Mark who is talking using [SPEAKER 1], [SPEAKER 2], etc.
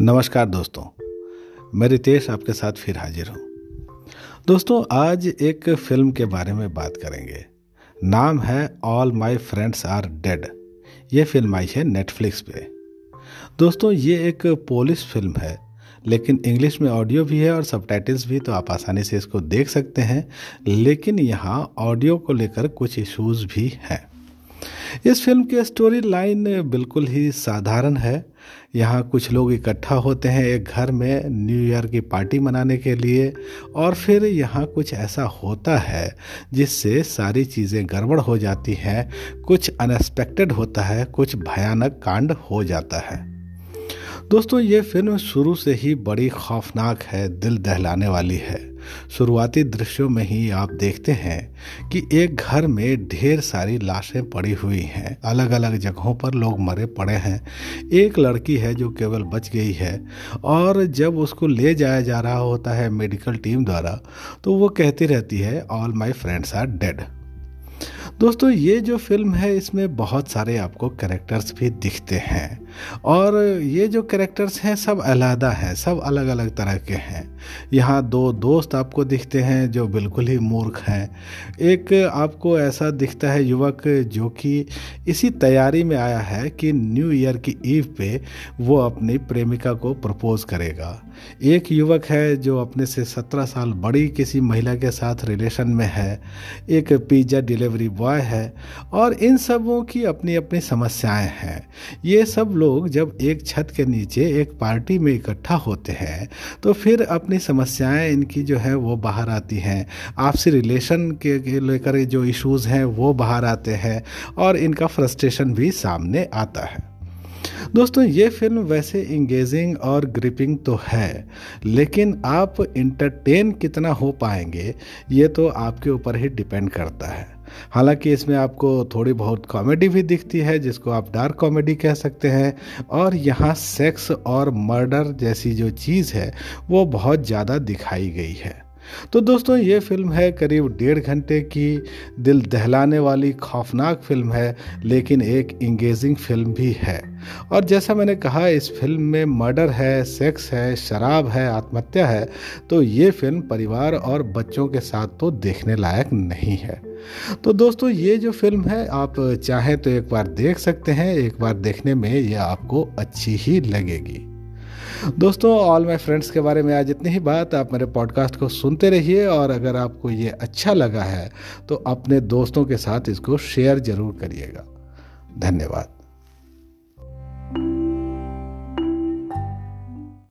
[SPEAKER 1] नमस्कार दोस्तों। मैं रितेश आपके साथ फिर हाजिर हूँ। दोस्तों, आज एक फ़िल्म के बारे में बात करेंगे। नाम है All My Friends Are Dead ये फ़िल्म आई है नेटफ्लिक्स पे। दोस्तों, ये एक पोलिस फ़िल्म है, लेकिन इंग्लिश में ऑडियो भी है और सब भी तो आप आसानी से इसको देख सकते हैं। लेकिन यहाँ ऑडियो को लेकर कुछ इश्यूज़ भी हैं। इस फ़िल्म की स्टोरी लाइन बिल्कुल ही साधारण है। यहाँ कुछ लोग इकट्ठा होते हैं एक घर में न्यू ईयर की पार्टी मनाने के लिए और फिर यहाँ कुछ ऐसा होता है जिससे सारी चीज़ें गड़बड़ हो जाती हैं, कुछ अनएक्सपेक्टेड होता है, कुछ भयानक कांड हो जाता है। दोस्तों, ये फ़िल्म शुरू से ही बड़ी खौफनाक है, दिल दहलाने वाली है। शुरुआती दृश्यों में ही आप देखते हैं कि एक घर में ढेर सारी लाशें पड़ी हुई हैं। अलग अलग जगहों पर लोग मरे पड़े हैं। एक लड़की है जो केवल बच गई है और जब उसको ले जाया जा रहा होता है मेडिकल टीम द्वारा तो वो कहती रहती है All My Friends Are Dead दोस्तों, ये जो फ़िल्म है, इसमें बहुत सारे आपको कैरेक्टर्स भी दिखते हैं। और ये जो कैरेक्टर्स हैं, सब अलहदा हैं, सब अलग अलग तरह के हैं। यहाँ दो दोस्त आपको दिखते हैं जो बिल्कुल ही मूर्ख हैं। एक आपको ऐसा दिखता है, युवक जो कि इसी तैयारी में आया है कि न्यू ईयर की ईव पे वो अपनी प्रेमिका को प्रपोज करेगा। एक युवक है जो अपने से सत्रह साल बड़ी किसी महिला के साथ रिलेशन में है। एक पिज़्ज़ा डिलीवरी बॉय है और इन सबों की अपनी अपनी समस्याएँ हैं। ये सब लोग जब एक छत के नीचे एक पार्टी में इकट्ठा होते हैं तो फिर अपनी समस्याएँ इनकी जो है वो बाहर आती हैं। आपसी रिलेशन के लेकर जो इश्यूज़ हैं वो बाहर आते हैं और इनका फ्रस्ट्रेशन भी सामने आता है। दोस्तों, ये फ़िल्म वैसे इंगेजिंग और ग्रिपिंग तो है, लेकिन आप इंटरटेन कितना हो पाएँगे, ये तो आपके ऊपर ही डिपेंड करता है। हालाँकि इसमें आपको थोड़ी बहुत कॉमेडी भी दिखती है, जिसको आप डार्क कॉमेडी कह सकते हैं। और यहाँ सेक्स और मर्डर जैसी जो चीज़ है, वो बहुत ज़्यादा दिखाई गई है। तो दोस्तों, ये फ़िल्म है करीब डेढ़ घंटे की। दिल दहलाने वाली खौफनाक फ़िल्म है, लेकिन एक इंगेजिंग फ़िल्म भी है। और जैसा मैंने कहा, इस फ़िल्म में मर्डर है सेक्स है, शराब है, आत्महत्या है तो ये फ़िल्म परिवार और बच्चों के साथ तो देखने लायक नहीं है। तो दोस्तों, ये जो फ़िल्म है, आप चाहें तो एक बार देख सकते हैं, एक बार देखने में ये आपको अच्छी ही लगेगी। दोस्तों ऑल माई फ्रेंड्स के बारे में आज इतनी ही बात। आप मेरे पॉडकास्ट को सुनते रहिए और अगर आपको ये अच्छा लगा है तो अपने दोस्तों के साथ इसको शेयर ज़रूर करिएगा। धन्यवाद।